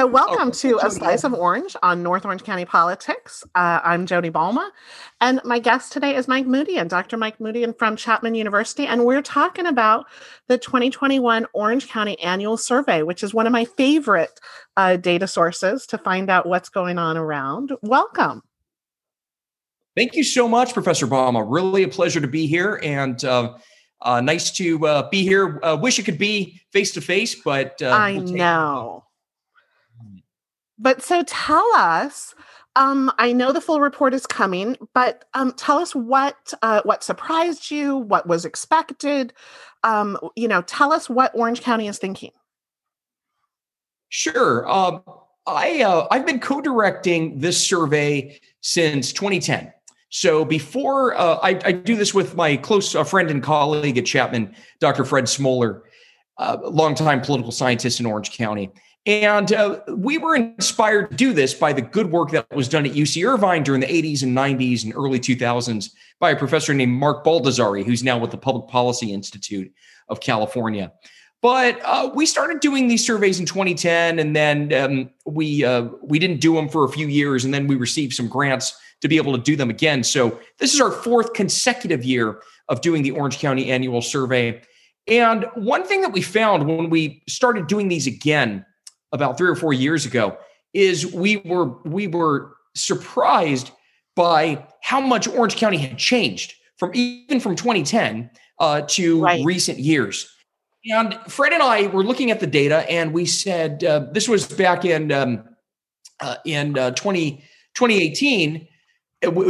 So, welcome to A Slice of Orange on North Orange County Politics. Uh, I'm Jody Balma, and my guest today is Mike Moody and Dr. Mike Moodian from Chapman University, and we're talking about the 2021 Orange County Annual Survey, which is one of my favorite uh, data sources to find out what's going on around. Welcome. Thank you so much, Professor Balma. Really a pleasure to be here, and uh, uh, nice to uh, be here. Uh, wish it could be face to face, but uh, I we'll know. But so tell us. Um, I know the full report is coming, but um, tell us what uh, what surprised you, what was expected. Um, you know, tell us what Orange County is thinking. Sure. Um, I uh, I've been co-directing this survey since 2010. So before uh, I, I, do this with my close uh, friend and colleague at Chapman, Dr. Fred Smoller, uh, longtime political scientist in Orange County. And uh, we were inspired to do this by the good work that was done at UC Irvine during the 80s and 90s and early 2000s by a professor named Mark Baldassare, who's now with the Public Policy Institute of California. But uh, we started doing these surveys in 2010, and then um, we uh, we didn't do them for a few years, and then we received some grants to be able to do them again. So this is our fourth consecutive year of doing the Orange County Annual Survey. And one thing that we found when we started doing these again about three or four years ago is we were we were surprised by how much Orange County had changed from even from 2010 uh, to right. recent years. And Fred and I were looking at the data, and we said uh, this was back in um, uh, in uh, 20, 2018,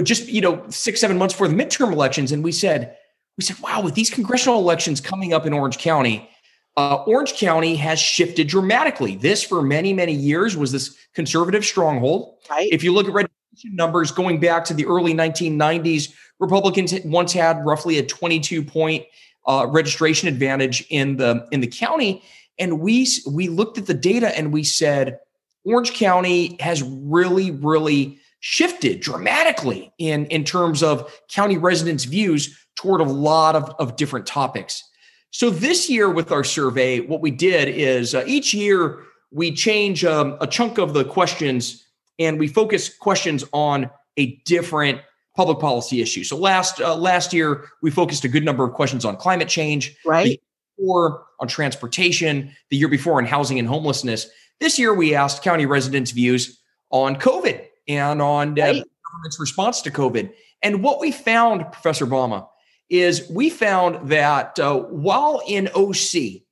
just you know six seven months before the midterm elections, and we said we said, wow, with these congressional elections coming up in Orange County, uh, Orange County has shifted dramatically. This, for many, many years, was this conservative stronghold. Right. If you look at registration numbers going back to the early 1990s, Republicans once had roughly a 22 point uh, registration advantage in the in the county, and we we looked at the data and we said Orange County has really, really shifted dramatically in in terms of county residents' views toward a lot of, of different topics. So this year with our survey, what we did is uh, each year we change um, a chunk of the questions and we focus questions on a different public policy issue. So last uh, last year we focused a good number of questions on climate change, right? Or on transportation. The year before on housing and homelessness. This year we asked county residents' views on COVID and on uh, right. government's response to COVID. And what we found, Professor Balma, is we found that uh, while in OC,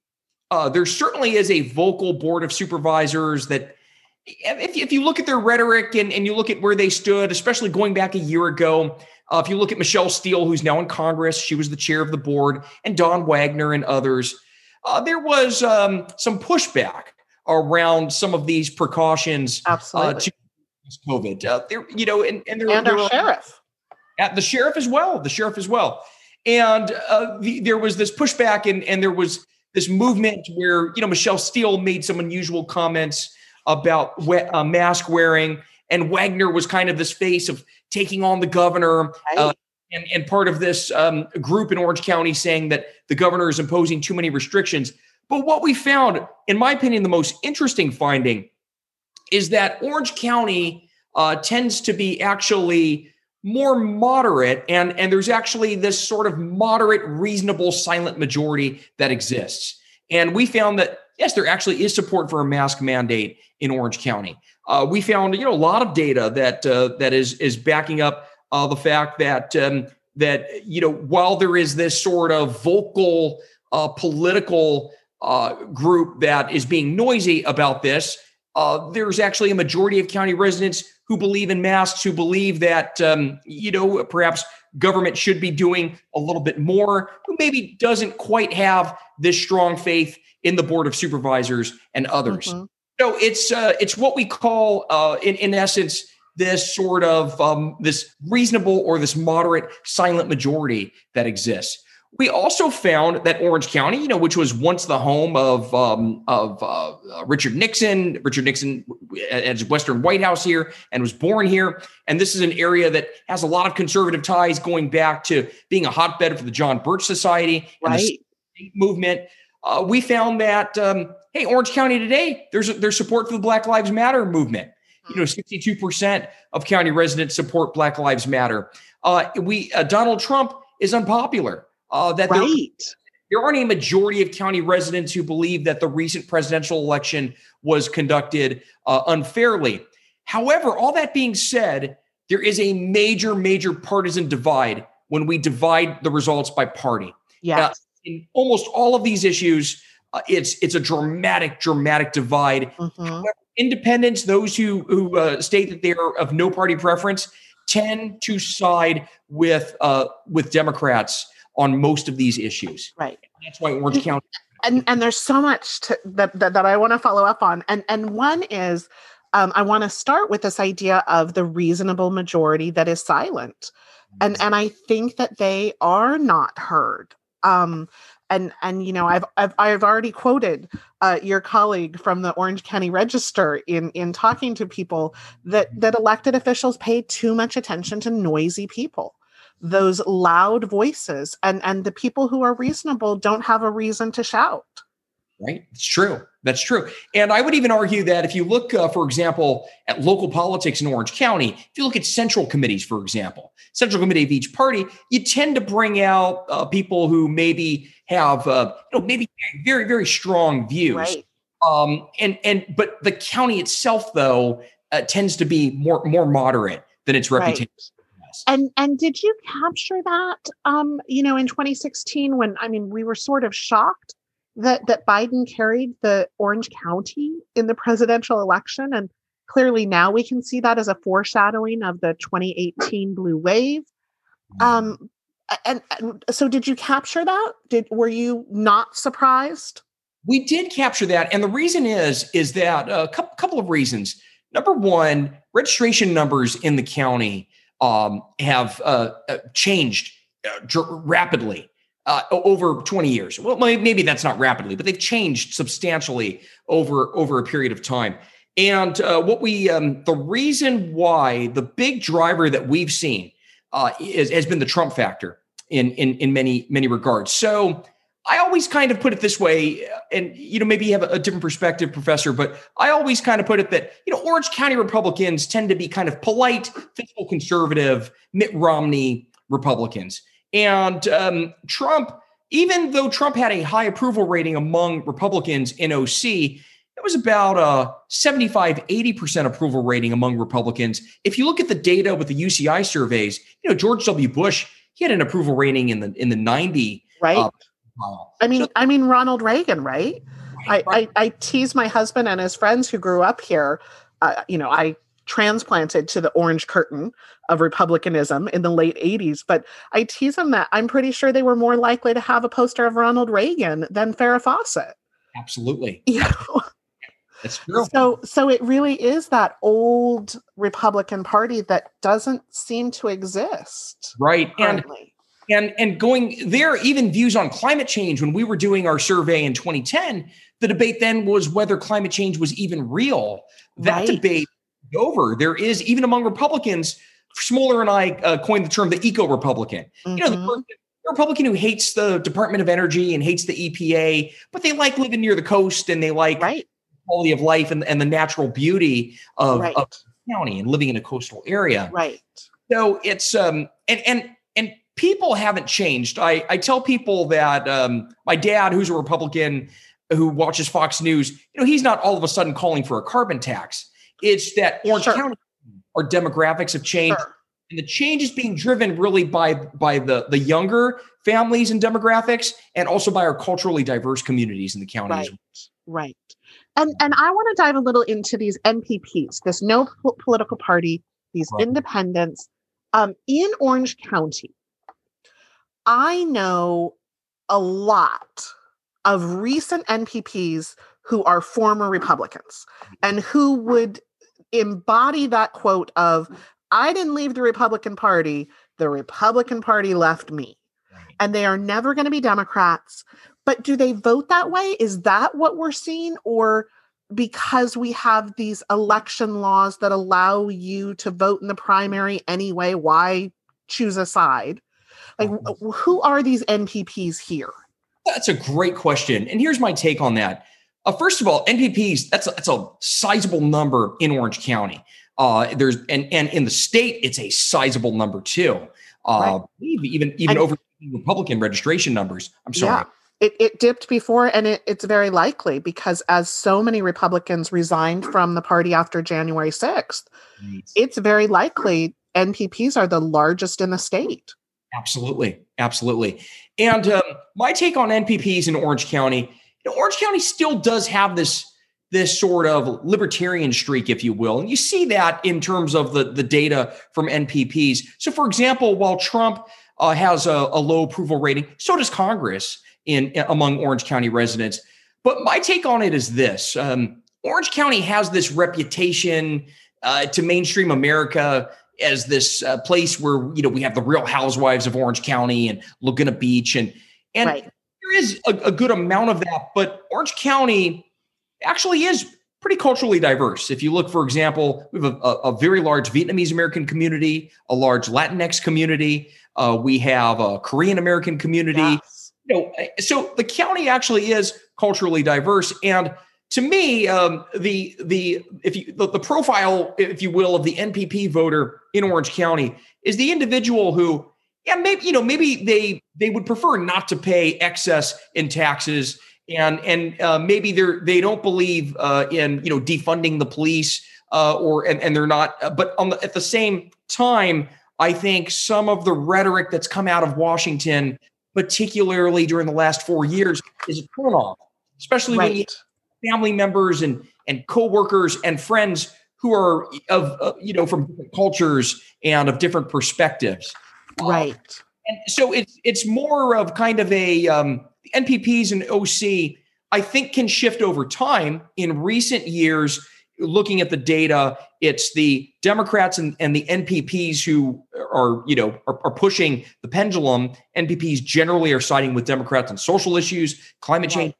uh, there certainly is a vocal board of supervisors that, if, if you look at their rhetoric and, and you look at where they stood, especially going back a year ago, uh, if you look at Michelle Steel, who's now in Congress, she was the chair of the board, and Don Wagner and others, uh, there was um, some pushback around some of these precautions uh, Absolutely. to COVID. Uh, there, you know, and and, there, and there our sheriff, at the sheriff as well, the sheriff as well. And uh, the, there was this pushback, and, and there was this movement where you know Michelle Steel made some unusual comments about we- uh, mask wearing, and Wagner was kind of this face of taking on the governor. Uh, and, and part of this um, group in Orange County saying that the governor is imposing too many restrictions. But what we found, in my opinion, the most interesting finding is that Orange County uh, tends to be actually more moderate and and there's actually this sort of moderate reasonable silent majority that exists. And we found that yes there actually is support for a mask mandate in orange county. Uh, we found you know a lot of data that uh, that is is backing up uh, the fact that um, that you know while there is this sort of vocal uh, political uh, group that is being noisy about this uh, there's actually a majority of county residents who believe in masks, who believe that, um, you know, perhaps government should be doing a little bit more, who maybe doesn't quite have this strong faith in the board of supervisors and others. Mm-hmm. So it's uh, it's what we call, uh, in in essence, this sort of um, this reasonable or this moderate silent majority that exists. We also found that Orange County, you know, which was once the home of um, of uh, uh, Richard Nixon, Richard Nixon as Western White House here, and was born here. And this is an area that has a lot of conservative ties, going back to being a hotbed for the John Birch Society right. and the movement. uh, we found that um, hey, Orange County today, there's there's support for the Black Lives Matter movement. You know, 62% of county residents support Black Lives Matter. Uh, we uh, Donald Trump is unpopular. Uh, that right. there, there aren't a majority of county residents who believe that the recent presidential election was conducted uh, unfairly. However, all that being said, there is a major, major partisan divide when we divide the results by party. Yeah. Uh, in almost all of these issues, uh, it's it's a dramatic, dramatic divide. Mm-hmm. However, independents, those who who uh, state that they are of no party preference, tend to side with uh, with Democrats on most of these issues. Right. That's why Orange County. And and there's so much to, that, that that I want to follow up on, and and one is. Um, I want to start with this idea of the reasonable majority that is silent, and and I think that they are not heard. Um, and and you know I've I've, I've already quoted uh, your colleague from the Orange County Register in in talking to people that that elected officials pay too much attention to noisy people those loud voices and and the people who are reasonable don't have a reason to shout. Right? It's true. That's true. And i would even argue that if you look uh, for example at local politics in orange county if you look at central committees for example central committee of each party you tend to bring out uh, people who maybe have uh, you know maybe very very strong views. Right. um and and but the county itself though uh, tends to be more more moderate than its reputation. right. And and did you capture that um you know in 2016 when I mean we were sort of shocked that that Biden carried the Orange County in the presidential election and clearly now we can see that as a foreshadowing of the 2018 blue wave. Um and, and so did you capture that? Did were you not surprised? We did capture that and the reason is is that a couple, couple of reasons. Number one, registration numbers in the county um, have uh, uh changed uh, rapidly uh, over 20 years. Well, maybe that's not rapidly, but they've changed substantially over over a period of time. And uh, what we, um, the reason why the big driver that we've seen uh, is, has been the Trump factor in in in many many regards. So I always kind of put it this way, and you know, maybe you have a, different perspective, Professor, but I always kind of put it that you know, Orange County Republicans tend to be kind of polite, fiscal conservative, Mitt Romney Republicans, and um, Trump. Even though Trump had a high approval rating among Republicans in OC, it was about a 75, 80% approval rating among Republicans. If you look at the data with the UCI surveys, you know, George W. Bush, he had an approval rating in the in the 90 right. Uh, I mean, so, I mean Ronald Reagan, right? right, I, I, I tease my husband and his friends who grew up here. Uh, you know, I transplanted to the orange curtain of republicanism in the late 80s but i tease them that i'm pretty sure they were more likely to have a poster of ronald reagan than farrah fawcett absolutely you know? that's true so so it really is that old republican party that doesn't seem to exist right currently. and and and going there even views on climate change when we were doing our survey in 2010 the debate then was whether climate change was even real that right. debate over there is even among republicans smoller and i uh, coined the term the eco-republican mm-hmm. you know the, mm-hmm. the republican who hates the department of energy and hates the epa but they like living near the coast and they like right. quality of life and, and the natural beauty of, right. of county and living in a coastal area right so it's um and and and people haven't changed. I, I tell people that um, my dad, who's a Republican who watches Fox News, you know, he's not all of a sudden calling for a carbon tax. It's that Orange sure. County, our demographics have changed. Sure. And the change is being driven really by by the the younger families and demographics, and also by our culturally diverse communities in the county. Right, right. And and I want to dive a little into these NPPs, this no political party, these right. independents. Um, in Orange County, I know a lot of recent NPPs who are former Republicans mm-hmm. and who would embody that quote of, mm-hmm. I didn't leave the Republican Party, the Republican Party left me. And they are never going to be Democrats. But do they vote that way? Is that what we're seeing? Or because we have these election laws that allow you to vote in the primary anyway, why choose a side? Like, who are these NPPs here? That's a great question. And here's my take on that. Uh, first of all, NPPs, that's a, that's a sizable number in Orange County. Uh, there's and and in the state, it's a sizable number too. Uh, right. Even even over Republican registration numbers. I'm sorry. Yeah. It, it dipped before, and it, it's very likely because as so many Republicans resigned from the party after January 6th, right. it's very likely NPPs are the largest in the state. Absolutely. Absolutely. And um, my take on NPPs in Orange County, you know, Orange County still does have this this sort of libertarian streak, if you will. And you see that in terms of the, the data from NPPs. So, for example, while Trump uh, has a, a, low approval rating, so does Congress in, in, among Orange County residents. But my take on it is this: um, Orange County has this reputation uh, to mainstream America as this uh, place where you know we have the Real Housewives of Orange County and Laguna Beach, and and right. there is a, a good amount of that. But Orange County actually is pretty culturally diverse. If you look, for example, we have a, a very large Vietnamese American community, a large Latinx community. Uh, we have a Korean American community. Yes. You know, so the county actually is culturally diverse. And to me, um, the the if you the, the profile, if you will, of the NPP voter in Orange County is the individual who, yeah, maybe you know, maybe they they would prefer not to pay excess in taxes and and uh, maybe they're they don't believe uh, in you know defunding the police uh, or and, and they're not uh, but on the, at the same time i think some of the rhetoric that's come out of washington particularly during the last four years is a turnoff especially right. when you family members and and coworkers and friends who are of uh, you know from different cultures and of different perspectives right and so it's it's more of kind of a um, NPPs and OC, I think can shift over time. In recent years, looking at the data, it's the Democrats and, and the NPPs who are, you know, are, are, pushing the pendulum. NPPs generally are siding with Democrats on social issues, climate change,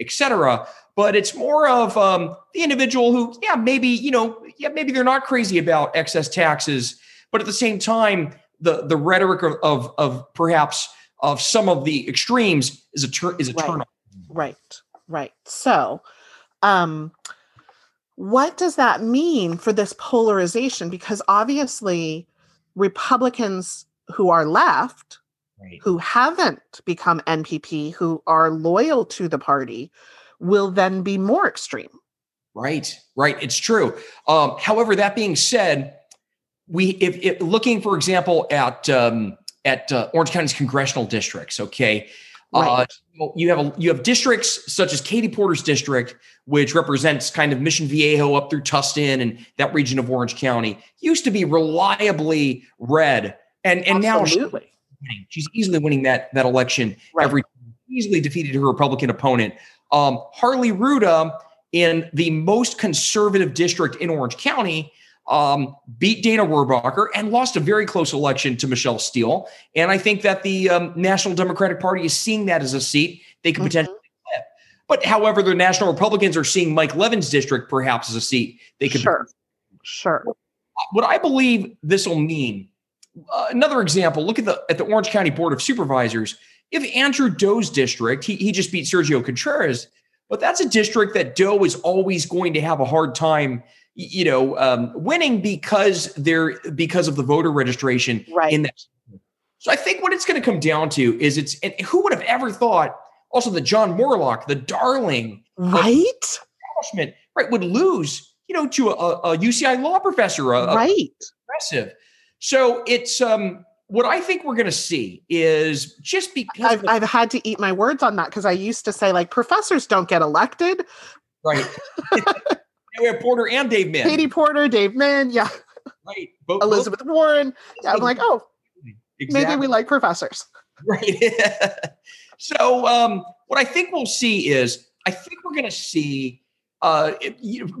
etc. But it's more of um, the individual who, yeah, maybe, you know, yeah, maybe they're not crazy about excess taxes, but at the same time, the the rhetoric of of, of perhaps of some of the extremes is a turn is a right. Right, right. So, um, what does that mean for this polarization? Because obviously, Republicans who are left, right. who haven't become NPP, who are loyal to the party, will then be more extreme. Right, right. It's true. Um, however, that being said, we if, if looking, for example, at um, at uh, Orange County's congressional districts. Okay, uh, right. uh, you have a, you have districts such as Katie Porter's district, which represents kind of Mission Viejo up through Tustin and that region of Orange County. Used to be reliably red, and and Absolutely. now she's, she's easily winning that that election right. every easily defeated her Republican opponent. Um, Harley Rouda in the most conservative district in Orange County um, beat Dana Rohrabacher and lost a very close election to Michelle Steel. And I think that the um, National Democratic Party is seeing that as a seat they could mm-hmm. potentially flip. But however, the National Republicans are seeing Mike Levin's district perhaps as a seat they could. Sure. Sure. What I believe this will mean. Uh, another example. Look at the at the Orange County Board of Supervisors. If Andrew Do's district, he, he just beat Sergio Contreras, but that's a district that Doe is always going to have a hard time you know, um, winning because they're because of the voter registration right. in that. So I think what it's going to come down to is it's and who would have ever thought also that John Moorlach, the darling right establishment, right, would lose, you know, to a, a UCI law professor, a, right, impressive. So it's um what I think we're going to see is just because I've, I've had to eat my words on that because I used to say like professors don't get elected. Right. we have Porter and Dave Min. Katie Porter, Dave Min, yeah. Right. Both, Elizabeth both. Warren. Yeah, I'm like, oh, exactly. maybe we like professors. Right. so um, what I think we'll see is I think we're going to see, uh,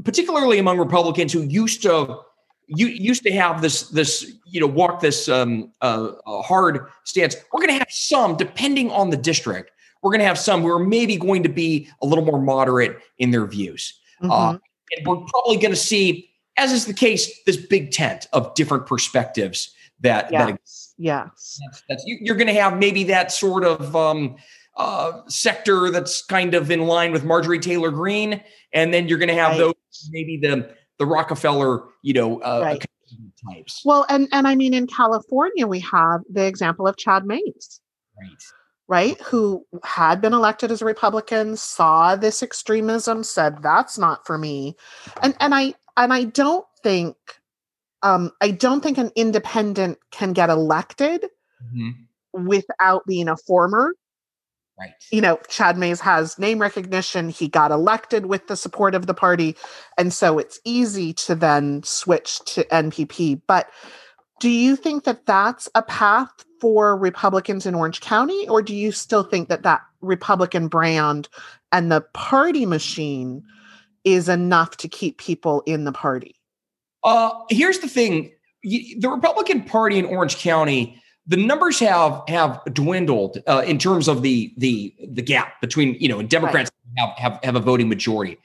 particularly among Republicans who used to you used to have this this you know walk this um, uh, hard stance. We're going to have some, depending on the district. We're going to have some who are maybe going to be a little more moderate in their views. Uh, mm-hmm. Uh, and we're probably going to see, as is the case, this big tent of different perspectives that yes. that yes that's, that's you, are going to have maybe that sort of um, uh, sector that's kind of in line with Marjorie Taylor Greene, and then you're going to have right. those maybe the the Rockefeller, you know, uh, right. types. Well, and and I mean, in California, we have the example of Chad Mayes, right? Right, who had been elected as a Republican, saw this extremism, said that's not for me, and and I and I don't think, um, I don't think an independent can get elected mm-hmm. without being a former Right. You know, Chad Mayes has name recognition. He got elected with the support of the party. And so it's easy to then switch to NPP. But do you think that that's a path for Republicans in Orange County? Or do you still think that that Republican brand and the party machine is enough to keep people in the party? Uh, here's the thing the Republican Party in Orange County the numbers have have dwindled uh, in terms of the the the gap between you know Democrats right. have, have have a voting majority,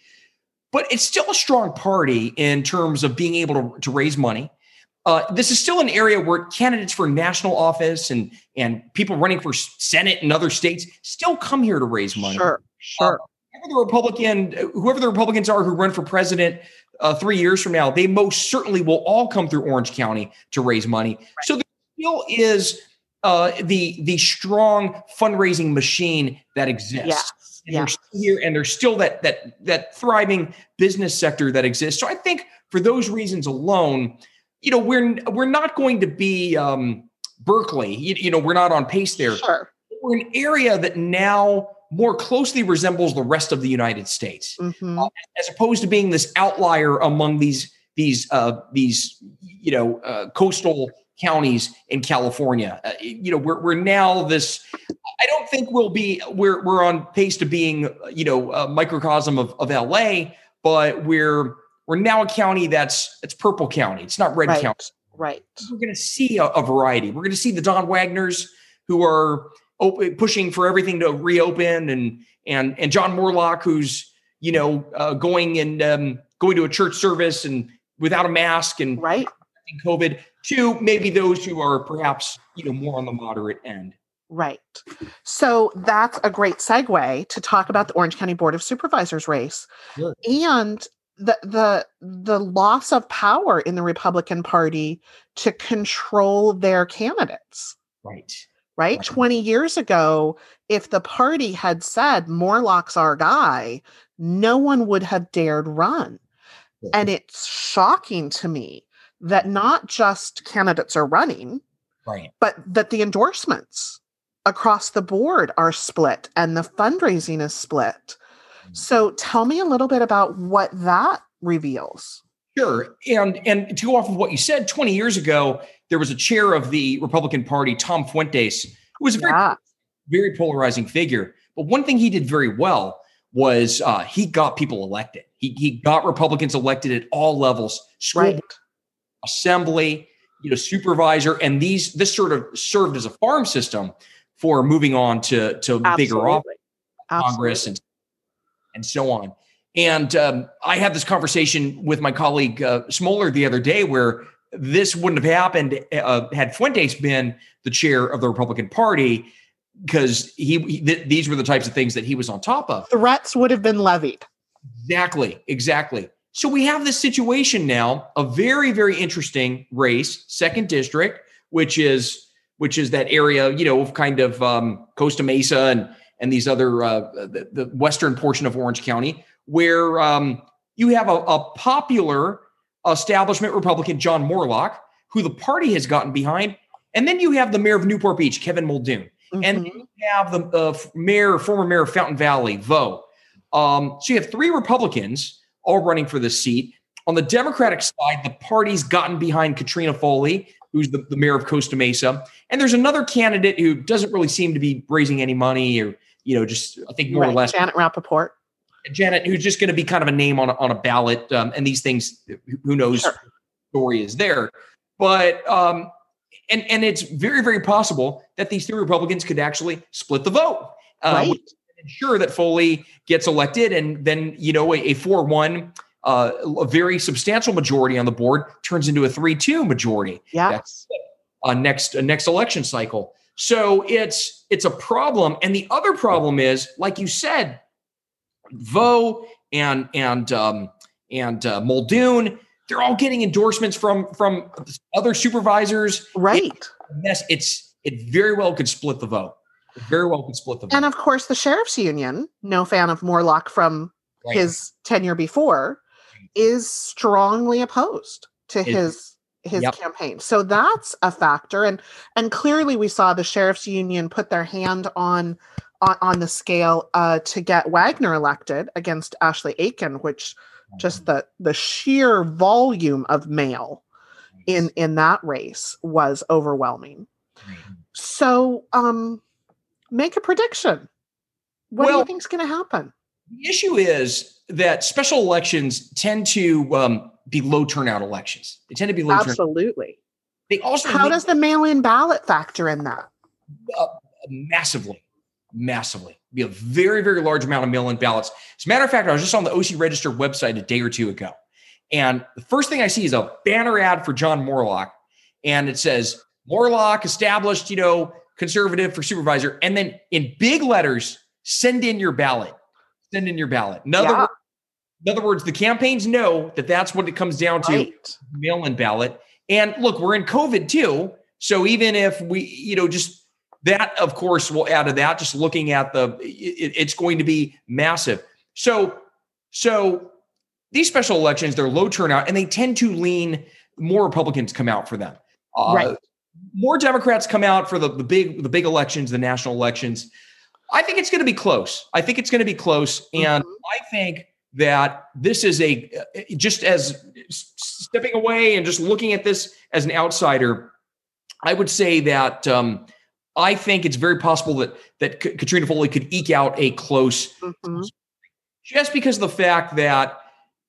but it's still a strong party in terms of being able to, to raise money. Uh, this is still an area where candidates for national office and and people running for Senate in other states still come here to raise money. Sure, sure. Uh, whoever the Republican, whoever the Republicans are who run for president uh, three years from now, they most certainly will all come through Orange County to raise money. Right. So still is uh, the the strong fundraising machine that exists. Yes. And still here, and there's still that that that thriving business sector that exists. So I think for those reasons alone, you know, we're we're not going to be um, Berkeley. You, you know, we're not on pace there. Sure. We're an area that now more closely resembles the rest of the United States, mm-hmm. uh, as opposed to being this outlier among these these uh, these you know uh, coastal counties in California. Uh, you know, we're, we're now this. I don't think we'll be. We're we're on pace to being you know a microcosm of, of LA, but we're we're now a county that's it's purple county. It's not red right. county. Right. We're going to see a, a, variety. We're going to see the Don Wagners who are open, pushing for everything to reopen, and and and John Moorlach, who's you know uh, going and um, going to a church service and without a mask and right COVID to maybe those who are perhaps you know more on the moderate end. Right. So that's a great segue to talk about the Orange County Board of Supervisors race and the the the loss of power in the Republican Party to control their candidates. Right. Right? right. 20 years ago, if the party had said Moorlach's our guy, no one would have dared run. And it's shocking to me that not just candidates are running, right, but that the endorsements across the board are split and the fundraising is split. Mm-hmm. So tell me a little bit about what that reveals. Sure. And and to go off of what you said, 20 years ago, there was a chair of the Republican Party, Tom Fuentes, who was a very, yeah. very polarizing figure. But one thing he did very well was uh, he got people elected. He, he got Republicans elected at all levels, school right assembly, you know, supervisor, and these this sort of served as a farm system for moving on to to Absolutely. bigger office, Congress, and and so on. And um, I had this conversation with my colleague uh, Smoller the other day, where this wouldn't have happened uh, had Fuentes been the chair of the Republican Party, because he, he th- these were the types of things that he was on top of. Threats would have been levied. Exactly, exactly. So we have this situation now, a very, very interesting race, second district, which is which is that area, you know, of kind of um, Costa Mesa and and these other uh, the, the, western portion of Orange County, where um, you have a, a, popular establishment Republican, John Moorlach, who the party has gotten behind, and then you have the mayor of Newport Beach, Kevin Muldoon, mm-hmm. and you have the uh, mayor, former mayor of Fountain Valley, Vo. Um, so you have three Republicans all running for the seat. On the Democratic side, the party's gotten behind Katrina Foley, who's the, the mayor of Costa Mesa. And there's another candidate who doesn't really seem to be raising any money or, you know, just I think more right. or less. Janet Rappaport. Janet, who's just going to be kind of a name on a, on a ballot. Um, and these things, who knows, sure. story is there. But, um, and, and it's very, very possible that these three Republicans could actually split the vote. Uh, right ensure that Foley gets elected, and then you know a, four-one, uh, a very substantial majority on the board turns into a three-two majority. Yeah. uh, next uh, next election cycle. So it's it's a problem. And the other problem is, like you said, Vo and and um, and uh, Muldoon, they're all getting endorsements from from other supervisors. Right. Yes, it's it very well could split the vote. Very well could split them. And of course, the sheriff's union, no fan of Moorlach from right. his tenure before, is strongly opposed to it, his his yep. campaign. So that's a factor. And and clearly we saw the sheriff's union put their hand on on, on the scale uh, to get Wagner elected against Ashleigh Aitken, which just the the sheer volume of mail in in that race was overwhelming. So um make a prediction. What well, do you think is going to happen? The issue is that special elections tend to um, be low turnout elections. They tend to be low Absolutely. Turnout. They also how does the mail-in ballot factor in that? Uh, massively, massively. Be a very, very large amount of mail-in ballots. As a matter of fact, I was just on the OC Register website a day or two ago, and the first thing I see is a banner ad for John Moorlach, and it says Moorlach established, you know, conservative for supervisor, and then in big letters, send in your ballot. Send in your ballot. In other, yeah. words, in other words, the campaigns know that that's what it comes down to right. mail in ballot. And look, we're in COVID too. So even if we, you know, just that, of course, will add to that. Just looking at the, it, it's going to be massive. So, so these special elections, they're low turnout and they tend to lean more Republicans come out for them. Uh, right. More Democrats come out for the, the big the big elections, the national elections. I think it's going to be close. I think it's going to be close, and mm-hmm. I think that this is a just as stepping away and just looking at this as an outsider, I would say that um, I think it's very possible that that Katrina Foley could eke out a close, mm-hmm. just because of the fact that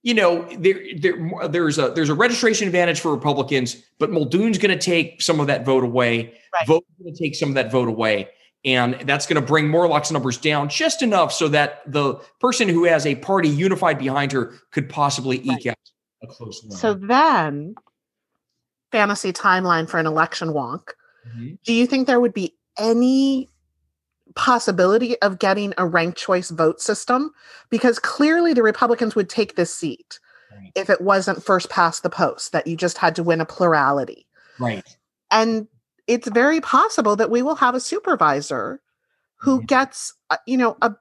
you know there, there there's a there's a registration advantage for Republicans, but Muldoon's going to take some of that vote away. Right. Vote going to take some of that vote away. And that's going to bring Moorlach's numbers down just enough so that the person who has a party unified behind her could possibly eke right. out a close win. So then, fantasy timeline for an election wonk. Mm-hmm. Do you think there would be any possibility of getting a ranked choice vote system? Because clearly the Republicans would take this seat right. if it wasn't first past the post, that you just had to win a plurality. Right. And it's very possible that we will have a supervisor who mm-hmm. gets uh, you know a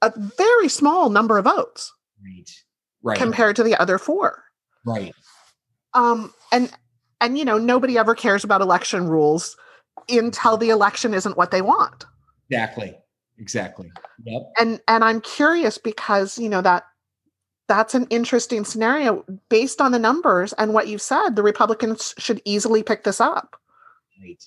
a very small number of votes right right compared to the other four right um and and you know nobody ever cares about election rules until the election isn't what they want exactly exactly yep and and i'm curious because you know that that's an interesting scenario based on the numbers and what you've said the republicans should easily pick this up Right.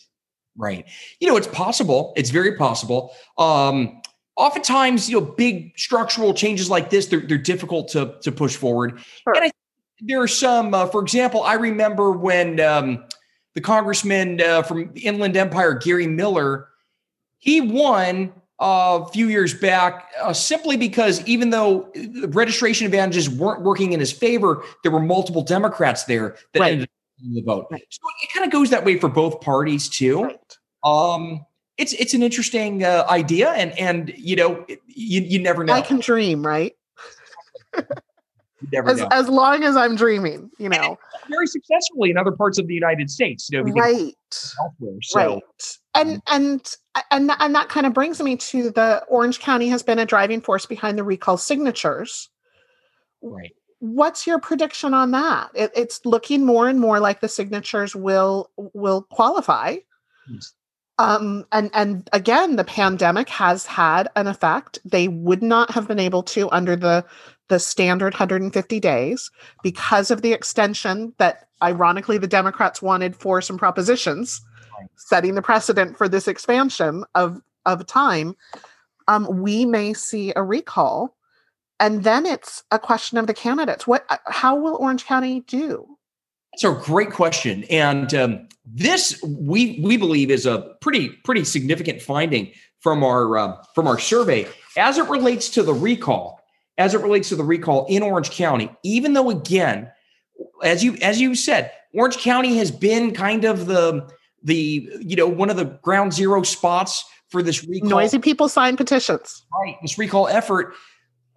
Right. You know, it's possible. It's very possible. Um, oftentimes, you know, big structural changes like this, they're, they're difficult to, to push forward. Sure. And I, there are some, uh, for example, I remember when um, the congressman uh, from Inland Empire, Gary Miller, he won a few years back uh, simply because even though the registration advantages weren't working in his favor, there were multiple Democrats there that right. ended the vote. Right. So it kind of goes that way for both parties too. Right. Um, it's it's an interesting uh, idea, and and you know you you never know. I can dream, right? as, know. as long as I'm dreaming, you know. very successfully in other parts of the United States, you know, right. Elsewhere, so. Right. And um, and and and that kind of brings me to the Orange County has been a driving force behind the recall signatures. Right what's your prediction on that it, it's looking more and more like the signatures will will qualify yes. um and and again the pandemic has had an effect they would not have been able to under the the standard 150 days because of the extension that ironically the democrats wanted for some propositions setting the precedent for this expansion of of time um, we may see a recall. And then it's a question of the candidates. What uh, how will orange county do? That's a great question. And um, this we we believe is a pretty pretty significant finding from our uh, from our survey. As it relates to the recall as it relates to the recall in orange county even though again as you as you said orange county has been kind of the the you know one of the ground zero spots for this recall. Noisy people sign petitions. Right, this recall effort.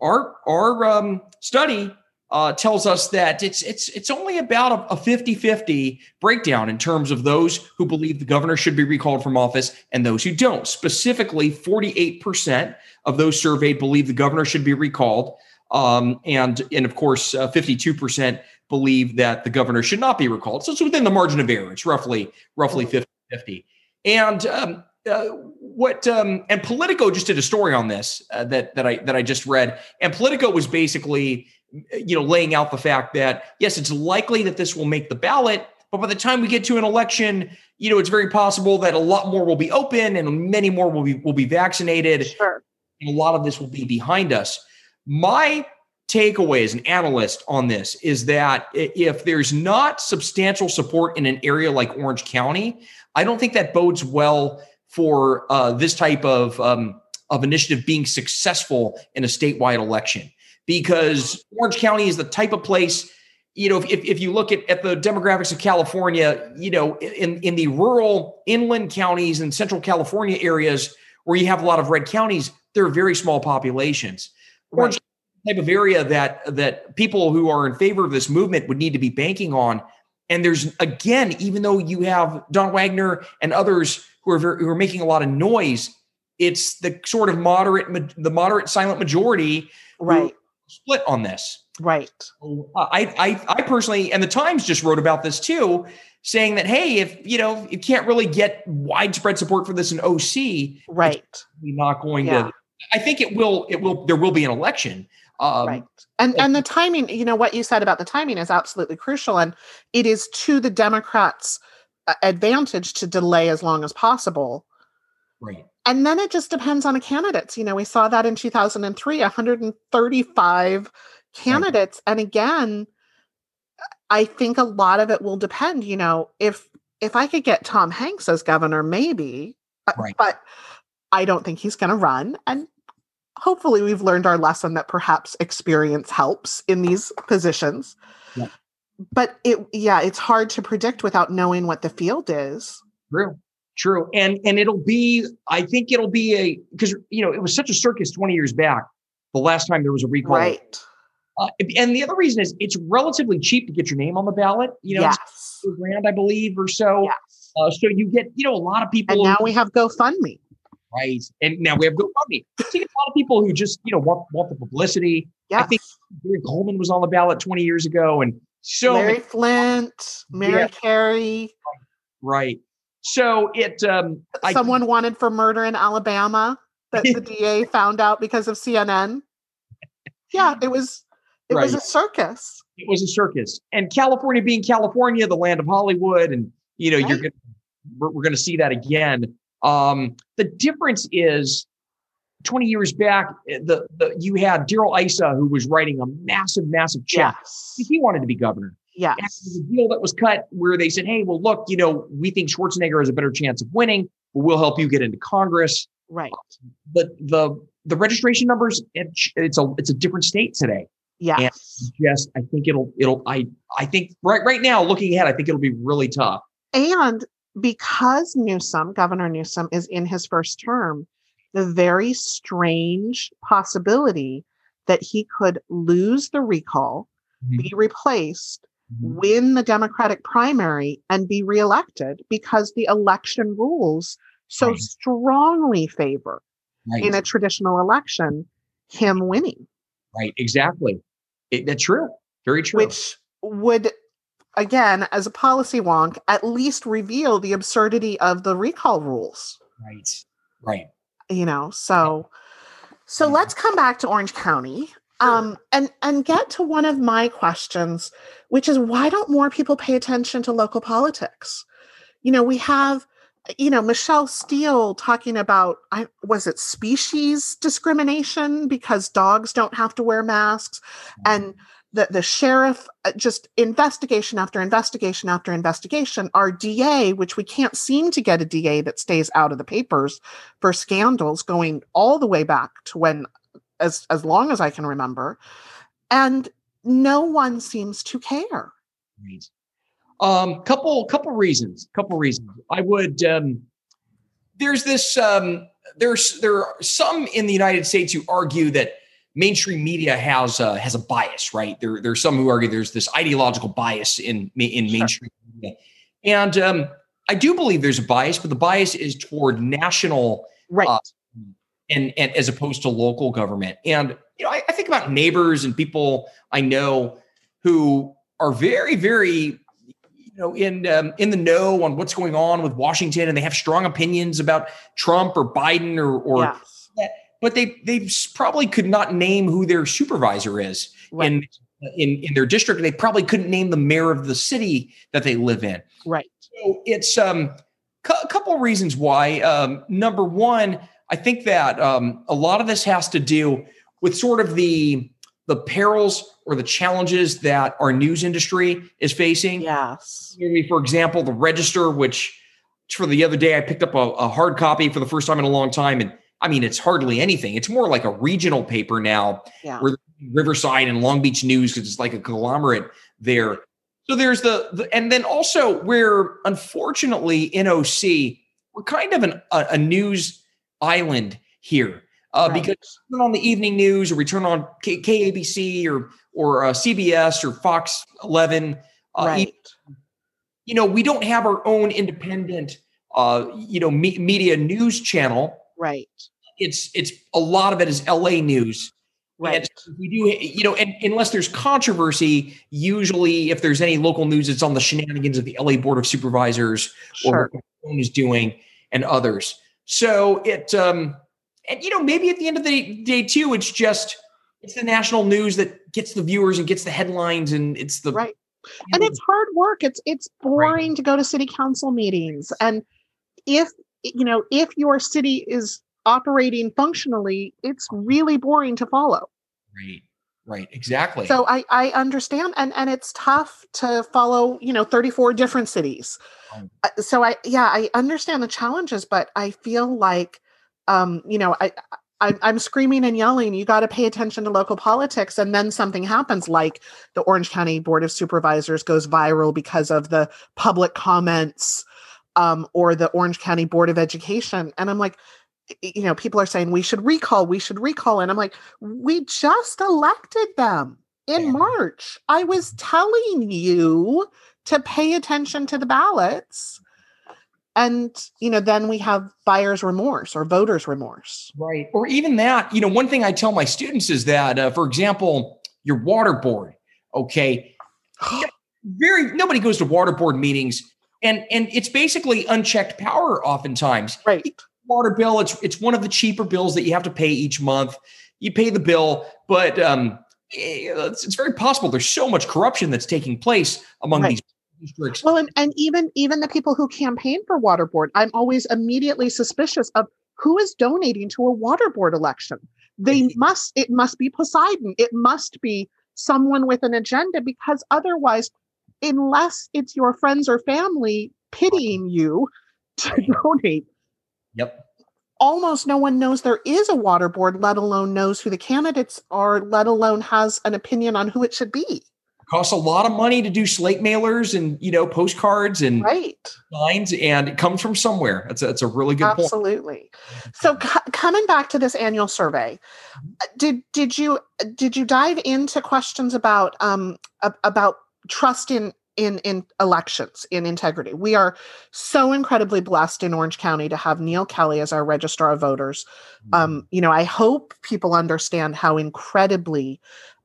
Our our um, study uh, tells us that it's it's it's only about a, a 50-50 breakdown in terms of those who believe the governor should be recalled from office and those who don't. Specifically, 48% of those surveyed believe the governor should be recalled. Um, and and of course, uh, 52% believe that the governor should not be recalled. So it's within the margin of error. It's roughly roughly 50-50. And um, uh, what um, and Politico just did a story on this uh, that that I that I just read, and Politico was basically you know laying out the fact that yes, it's likely that this will make the ballot, but by the time we get to an election, you know, it's very possible that a lot more will be open and many more will be will be vaccinated. Sure. A lot of this will be behind us. My takeaway as an analyst on this is that if there's not substantial support in an area like Orange County, I don't think that bodes well for uh, this type of um, of initiative being successful in a statewide election because Orange County is the type of place you know, if, if you look at, at the demographics of California, you know, in, in the rural inland counties and central California areas where you have a lot of red counties, there are very small populations. Orange type of area that that people who are in favor of this movement would need to be banking on. And there's again, even though you have Don Wagner and others who are very, who are making a lot of noise, it's the sort of moderate, the moderate silent majority, right? Split on this, right? I, I, I personally, and the Times just wrote about this too, saying that hey, if you know you can't really get widespread support for this in OC, right? We're not going yeah. to. I think it will. It will. There will be an election. Um, right. And and the timing, you know, what you said about the timing is absolutely crucial, and it is to the Democrats' advantage to delay as long as possible. Right. And then it just depends on the candidates. You know, we saw that in 2003, 135 candidates, right. and again, I think a lot of it will depend. You know, if if I could get Tom Hanks as governor, maybe, right. but I don't think he's going to run, and hopefully we've learned our lesson that perhaps experience helps in these positions. Yeah. But it yeah, it's hard to predict without knowing what the field is. True. True. And and it'll be I think it'll be a because you know, it was such a circus 20 years back the last time there was a recall. Right. Uh, and the other reason is it's relatively cheap to get your name on the ballot. You know, yes. grand, I believe, or so. Yes. Uh, so you get, you know, a lot of people. And now we have GoFundMe. Right. And now we have GoFundMe. So you get a lot of people who just, you know, want, want the publicity. Yes. I think Gary Coleman was on the ballot 20 years ago. And so Larry many, Flynt, Mary yeah. Carey. Right. So it um someone I, wanted for murder in Alabama that the DA found out because of CNN. Yeah, it was it right. was a circus. It was a circus. And California being California, the land of Hollywood, and you know, right. you're gonna we're, we're gonna see that again. Um, the difference is 20 years back, eh, the, the you had Darrell Issa who was writing a massive, massive check. Yes. He wanted to be governor. Yeah. The deal that was cut where they said, hey, well, look, you know, we think Schwarzenegger has a better chance of winning. We'll help you get into Congress. Right. But the the registration numbers, it's a it's a different state today. Yeah. Yes, I think it'll it'll I I think right right now, looking ahead, I think it'll be really tough. And because Newsom, Governor Newsom, is in his first term, the very strange possibility that he could lose the recall, mm-hmm. be replaced, mm-hmm. win the Democratic primary, and be reelected because the election rules so right. strongly favor right. in a traditional election him winning. Right, exactly. It, that's true. Very true. Which would again, as a policy wonk, at least reveal the absurdity of the recall rules. Right. Right. You know, so so let's come back to Orange County. Um, and and get to one of my questions, which is why don't more people pay attention to local politics? You know, we have, you know, Michelle Steel talking about I was it species discrimination because dogs don't have to wear masks, and mm-hmm the, the sheriff uh, just investigation after investigation after investigation our da which we can't seem to get a da that stays out of the papers for scandals going all the way back to when as as long as i can remember and no one seems to care right Um, couple couple reasons. Couple reasons. I would. Um, there's this. Um, there's there are some in the United States who argue that mainstream media has uh, has a bias, right? There there's some who argue there's this ideological bias in in mainstream sure. media, and um, I do believe there's a bias, but the bias is toward national, right? Uh, and and as opposed to local government. And you know, I, I think about neighbors and people I know who are very very you know in um, in the know on what's going on with Washington, and they have strong opinions about Trump or Biden or or. Yes. But they they probably could not name who their supervisor is right. in in in their district. They probably couldn't name the mayor of the city that they live in. Right. So it's um a couple reasons why. Um, number one, I think that um, a lot of this has to do with sort of the the perils or the challenges that our news industry is facing. Yes. For example, the Register, which for the other day I picked up a, a, hard copy for the first time in a long time, and I mean it's hardly anything. It's more like a regional paper now, yeah. where Riverside and Long Beach News because it's like a conglomerate there. So there's the, the, and then also we're unfortunately NOC we're kind of an, a, a news island here uh, right. because on the evening news or we turn on K- KABC or or uh, CBS or Fox 11, uh, right. you know, we don't have our own independent, uh, you know, me- media news channel. Right. It's it's a lot of it is LA news. Right. And we do, you know, and unless there's controversy, usually if there's any local news, it's on the shenanigans of the LA Board of Supervisors sure. or what is doing and others. So it, um, and you know, maybe at the end of the day too, it's just it's the national news that gets the viewers and gets the headlines, and it's the right. And it's hard work. It's it's boring right. to go to city council meetings, and if you know if your city is operating functionally, it's really boring to follow. Right. Right, exactly. So I I understand and and it's tough to follow, you know, 34 different cities. Oh. So I yeah, I understand the challenges, but I feel like um, you know, I I, I'm screaming and yelling, you got to pay attention to local politics. And then something happens, like the Orange County Board of Supervisors goes viral because of the public comments um, or the Orange County Board of Education. And I'm like, you know, people are saying we should recall, we should recall. And I'm like, we just elected them in March. I was telling you to pay attention to the ballots. And, you know, then we have buyer's remorse or voter's remorse. Right. Or even that, you know, one thing I tell my students is that, uh, for example, your water board, okay, very, nobody goes to water board meetings and, and it's basically unchecked power oftentimes. Right water bill. It's it's one of the cheaper bills that you have to pay each month. You pay the bill, but um, eh, it's, it's, very possible there's so much corruption that's taking place among right. these districts. Well, and, and even even the people who campaign for water board, I'm always immediately suspicious of who is donating to a water board election. They must it must be Poseidon. It must be someone with an agenda because otherwise, unless it's your friends or family pitying you to donate, Yep. Almost no one knows there is a water board, let alone knows who the candidates are, let alone has an opinion on who it should be. It costs a lot of money to do slate mailers and you know postcards and right lines, and it comes from somewhere. That's a, that's a really good point. Absolutely. Point. So c- coming back to this annual survey, did did you did you dive into questions about um about trust in in in elections in integrity we are so incredibly blessed in orange county to have neal kelley as our registrar of voters um, mm-hmm. you know i hope people understand how incredibly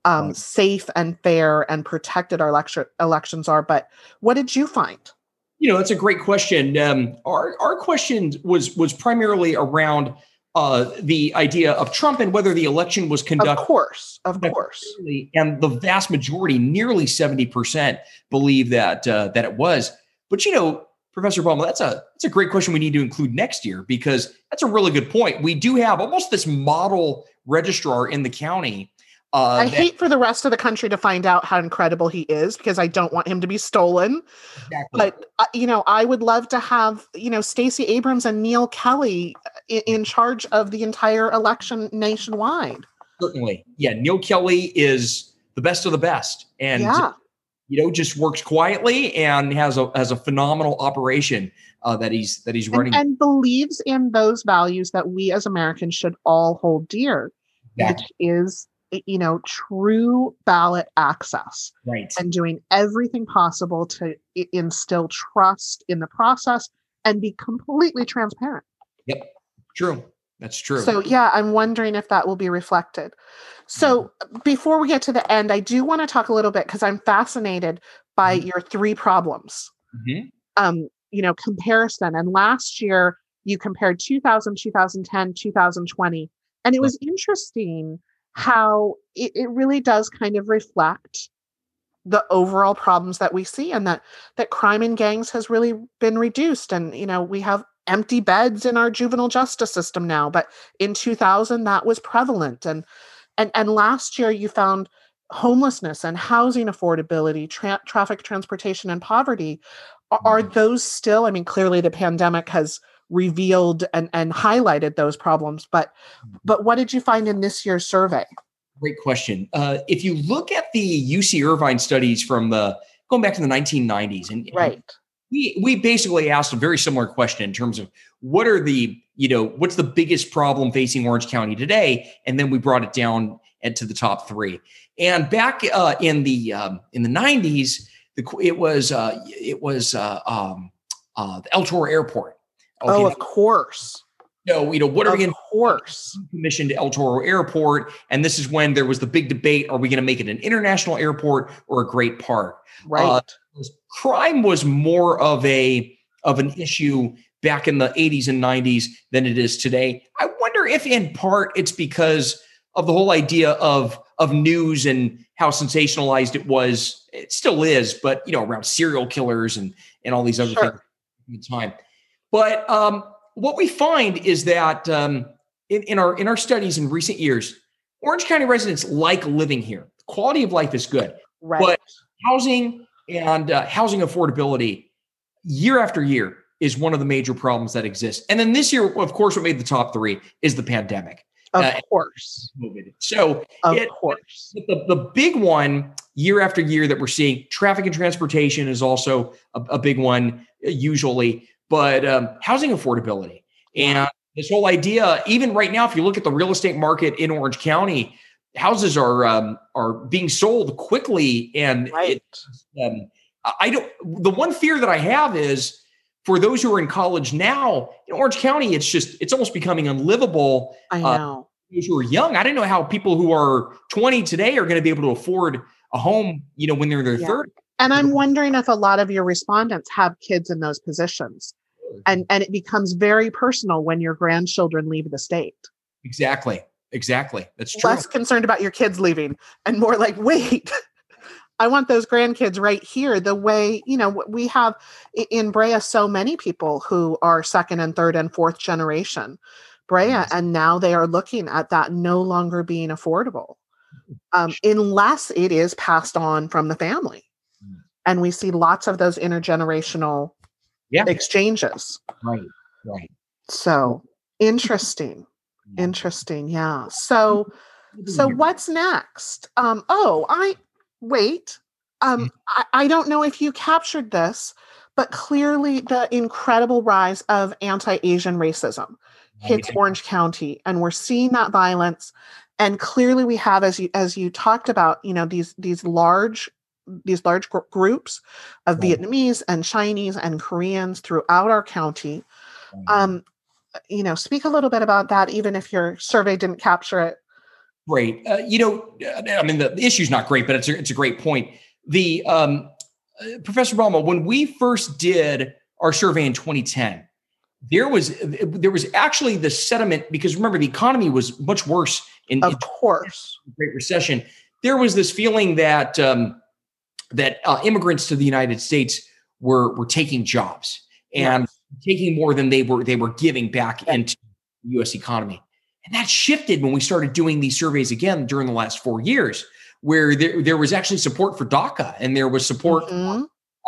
um, right. safe and fair and protected our election elections are but what did you find you know that's a great question um, our our question was was primarily around uh, the idea of Trump and whether the election was conducted. Of course, of course. And the vast majority, nearly seventy percent, believe that uh, that it was. But you know, Professor Baumel, that's a that's a great question we need to include next year because that's a really good point. We do have almost this model registrar in the county uh, I that, hate for the rest of the country to find out how incredible he is because I don't want him to be stolen. Exactly. But uh, you know, I would love to have you know Stacey Abrams and Neal Kelley uh, in, in charge of the entire election nationwide. Certainly, yeah. Neal Kelley is the best of the best, and yeah. you know, just works quietly and has a has a phenomenal operation uh, that he's that he's running and, and, believes in those values that we as Americans should all hold dear, exactly. which is you know true ballot access, right, and doing everything possible to instill trust in the process and be completely transparent. Yep, true. That's true. So yeah, I'm wondering if that will be reflected. So mm-hmm. before we get to the end, I do want to talk a little bit because I'm fascinated by mm-hmm. your three problems. Mm-hmm. Um, you know, comparison. And last year you compared 2000, 2010, 2020. And it was interesting how it, it really does kind of reflect the overall problems that we see and that that crime in gangs has really been reduced. And you know we have empty beds in our juvenile justice system now but in 2000 that was prevalent. And and and last year you found homelessness and housing affordability tra- traffic transportation and poverty. Are, are mm-hmm. those still i mean clearly the pandemic has revealed and and highlighted those problems but mm-hmm. but what did you find in this year's survey great question uh, if you look at the uc irvine studies from the going back to the 1990s and right we we basically asked a very similar question in terms of what are the you know what's the biggest problem facing Orange County today, and then we brought it down to the top three. And back uh, in the um, in the nineties, the, it was uh, it was uh, um, uh, the El Toro Airport. Oh, of course. No, you know what are of we going course commission to El Toro Airport? And this is when there was the big debate: Are we going to make it an international airport or a great park? Right. Uh, crime was more of a of an issue back in the 80s and 90s than it is today. I wonder if in part it's because of the whole idea of of news and how sensationalized it was. It still is, but you know, around serial killers and and all these other sure. things at the time. But um, what we find is that um, in, in our in our studies in recent years, Orange County residents like living here. Quality of life is good, right. but housing and uh, housing affordability year after year is one of the major problems that exists. And then this year, of course, what made the top three is the pandemic. Of uh, course. COVID. So, of it, course. The, the big one year after year that we're seeing, traffic and transportation is also a, a big one, uh, usually, but um, housing affordability. And this whole idea, even right now, if you look at the real estate market in Orange County, houses are um, are being sold quickly, and right. It, um, I don't. The one fear that I have is for those who are in college now in Orange County, it's just it's almost becoming unlivable. I uh, know. Uh, those who are young, I don't know how people who are 20 today are going to be able to afford a home, you know, when they're in their yeah. And I'm wondering if a lot of your respondents have kids in those positions. And and it becomes very personal when your grandchildren leave the state. Exactly. Exactly. That's true. Less concerned about your kids leaving and more like, wait, I want those grandkids right here. The way, you know, we have in Brea so many people who are second and third and fourth generation Brea, and now they are looking at that no longer being affordable um, unless it is passed on from the family. Mm. And we see lots of those intergenerational yeah. exchanges. Right, right. So interesting. Interesting. Yeah. So so what's next? Um oh, I wait. Um mm. I, I don't know if you captured this, but clearly the incredible rise of anti-Asian racism hits Orange County and we're seeing that violence and clearly we have as you as you talked about, you know, these these large these large gr- groups of right. Vietnamese and Chinese and Koreans throughout our county. Um, you know, speak a little bit about that, even if your survey didn't capture it. Great. Uh, you know, I mean, the, the issue is not great, but it's a, it's a great point. The um, uh, Professor Balma, when we first did our survey in 2010, there was there was actually the sentiment because remember the economy was much worse in, of in course Great Recession. There was this feeling that um, that uh, immigrants to the United States were were taking jobs and taking more than they were they were giving back into the U.S. economy. And that shifted when we started doing these surveys again during the last four years, where there, there was actually support for DACA and there was support, mm-hmm.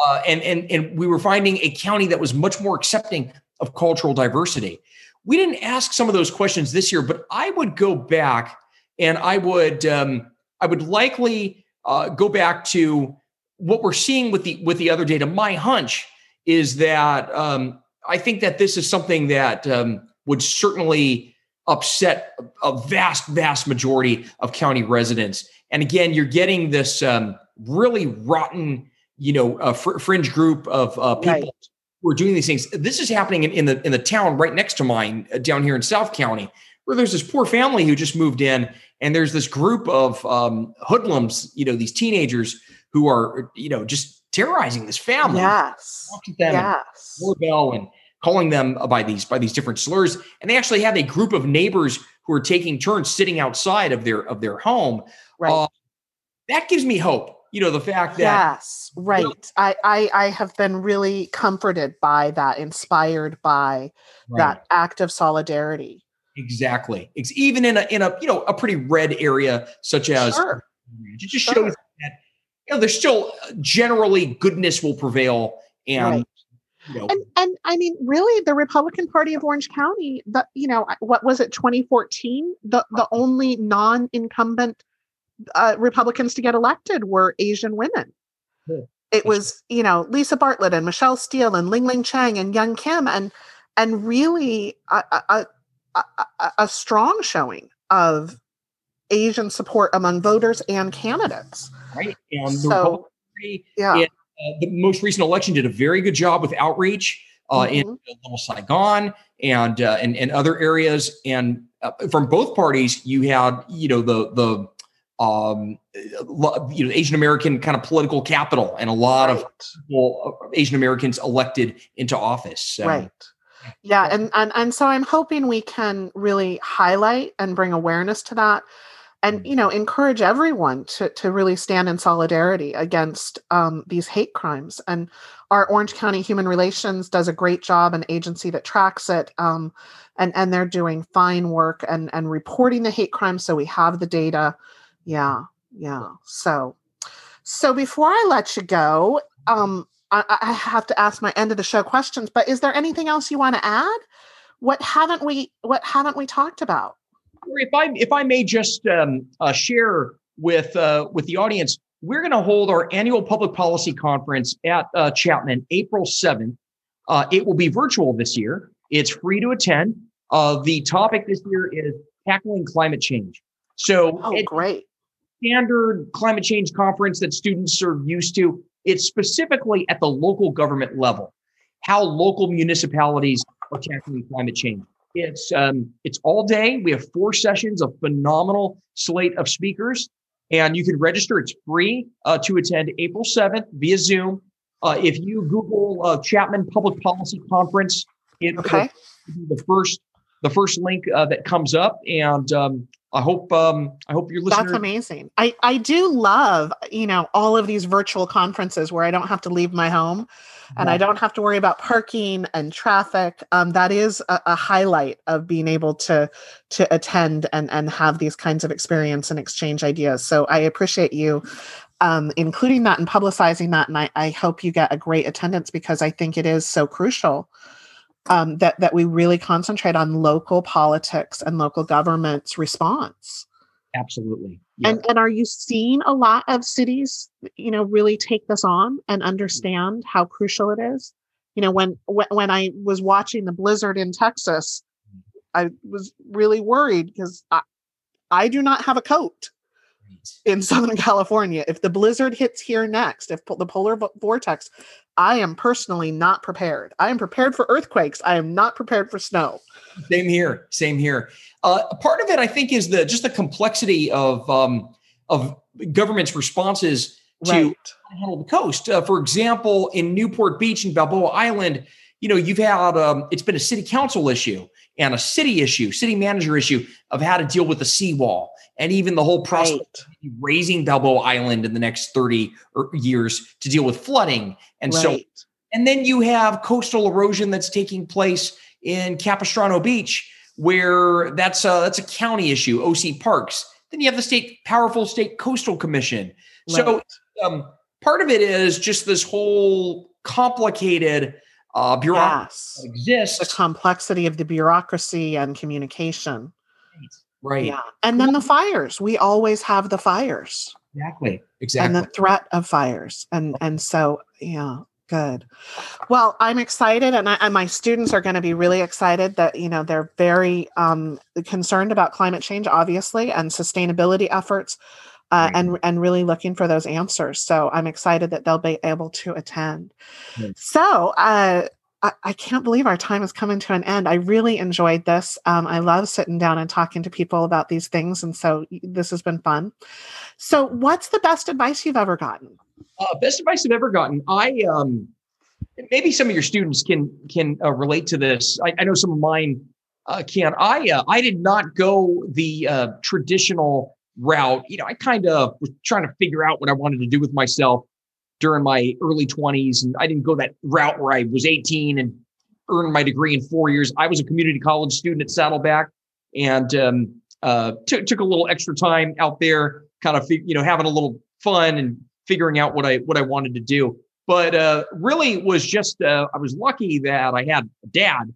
uh, and and and we were finding a county that was much more accepting of cultural diversity. We didn't ask some of those questions this year, but I would go back and I would um, I would likely uh, go back to what we're seeing with the with the other data, my hunch is that um, I think that this is something that um, would certainly upset a vast, vast majority of county residents. And again, you're getting this um, really rotten, you know, uh, fr- fringe group of uh, people right. who are doing these things. This is happening in, in, the in the town right next to mine, uh, down here in South County, where there's this poor family who just moved in, and there's this group of um, hoodlums, you know, these teenagers who are, you know, just terrorizing this family. Yes. Them yes. Doorbell and calling them by these by these different slurs. And they actually have a group of neighbors who are taking turns sitting outside of their of their home. Right. Uh, that gives me hope. You know, the fact that Yes, right. You know, I, I I have been really comforted by that, inspired by right. that act of solidarity. Exactly. It's even in a in a you know a pretty red area such as sure. it just sure. shows you know there's still uh, generally goodness will prevail and right. You know. And and I mean, really, the Republican Party of Orange County, the you know, what was it, 2014? The the only non-incumbent uh, Republicans to get elected were Asian women. It was, you know, Lisa Bartlett and Michelle Steel and Ling Ling Chang and Young Kim and and really a, a, a, a strong showing of Asian support among voters and candidates. Right. And so, yeah. And uh, the most recent election did a very good job with outreach uh, mm-hmm. in Little Saigon and uh, and and other areas. And uh, from both parties, you had you know the the um, you know Asian American kind of political capital, and a lot right. of people, uh, Asian Americans elected into office. So. Right. Yeah, and, and and so I'm hoping we can really highlight and bring awareness to that and you know encourage everyone to to really stand in solidarity against um, these hate crimes. And our orange county human relations does a great job an agency that tracks it um, and and they're doing fine work and and reporting the hate crimes so we have the data. Yeah yeah so so before i let you go um, I, I have to ask my end of the show questions but is there anything else you want to add? What haven't we what haven't we talked about if I if I may just um, uh, share with uh, with the audience, we're going to hold our annual public policy conference at uh, Chapman April seventh. Uh, it will be virtual this year. It's free to attend. Uh, the topic this year is tackling climate change. So, oh, great! Standard climate change conference that students are used to. It's specifically at the local government level, how local municipalities are tackling climate change. It's um, it's all day. We have four sessions, a phenomenal slate of speakers, and you can register. It's free uh, to attend April seventh via Zoom. Uh, if you Google uh, Chapman Public Policy Conference, it okay. the first the first link uh, that comes up, and um, I hope um, I hope your listeners. That's amazing. I I do love you know all of these virtual conferences where I don't have to leave my home and I don't have to worry about parking and traffic. Um, that is a, a, highlight of being able to to attend and and have these kinds of experience and exchange ideas. So I appreciate you um, including that and publicizing that, and I, I hope you get a great attendance because I think it is so crucial um, that that we really concentrate on local politics and local government's response. Absolutely. And and are you seeing a lot of cities, you know, really take this on and understand how crucial it is? You know, when when I was watching the blizzard in Texas, mm. I was really worried because I, I do not have a coat in Southern California. If the blizzard hits here next, if the polar vortex, I am personally not prepared. I am prepared for earthquakes. I am not prepared for snow. Same here. Same here. Uh, part of it, I think, is the just the complexity of um, of government's responses to right. handle the coast. Uh, for example, in Newport Beach and Balboa Island, you know, you've had um, it's been a city council issue and a city issue, city manager issue of how to deal with the seawall and even the whole process right. raising Balboa Island in the next 30 er, years to deal with flooding. And right. so, and then you have coastal erosion that's taking place in Capistrano Beach where that's a, that's a county issue, OC Parks. Then you have the state powerful state coastal commission. Right. So um, part of it is just this whole complicated uh, bureaucracy yes. exists. The complexity of the bureaucracy and communication. Right. Yeah. And then the fires. We always have the fires. Exactly. Exactly. And the threat of fires. And and so yeah, good. Well, I'm excited, and, I, and my students are going to be really excited that you know they're very um, concerned about climate change, obviously, and sustainability efforts. Uh, and and really looking for those answers. So I'm excited that they'll be able to attend. So uh, I, I, can't believe our time is coming to an end. I really enjoyed this. Um, I love sitting down and talking to people about these things, and so this has been fun. So, what's the best advice you've ever gotten? Uh, best advice I've ever gotten. I um, maybe some of your students can can uh, relate to this. I, I, know some of mine uh, can. I uh, I did not go the uh, traditional route. You know, I kind of was trying to figure out what I wanted to do with myself during my early 20s, and I didn't go that route where I was 18 and earned my degree in four years. I was a community college student at Saddleback, and um, uh, t- took a little extra time out there, kind of you know having a little fun and figuring out what I what I wanted to do. But uh, really was just uh, I was lucky that I had a dad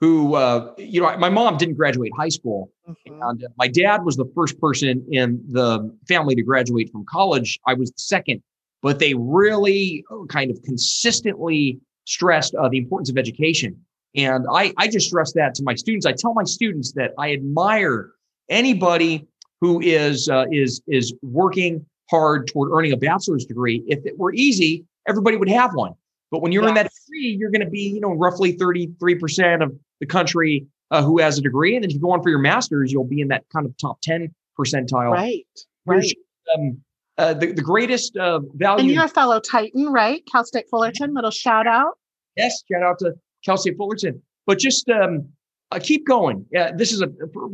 who uh, you know my mom didn't graduate high school, mm-hmm. and my dad was the first person in the family to graduate from college. I was the second, but they really uh, kind of consistently stressed uh, the importance of education. And I, I just stress that to my students. I tell my students that I admire anybody who is uh, is is working hard toward earning a bachelor's degree. If it were easy, everybody would have one. But when you're in that degree, you're going to be, you know, roughly 33% of the country uh, who has a degree. And then if you go on for your master's, you'll be in that kind of top 10 percentile. Right. Right. Um, uh, the, the greatest uh, value. And you're a fellow Titan, right? Cal State Fullerton, little shout out. Yes, shout out to Cal State Fullerton. But just um, uh, keep going. Yeah, this is a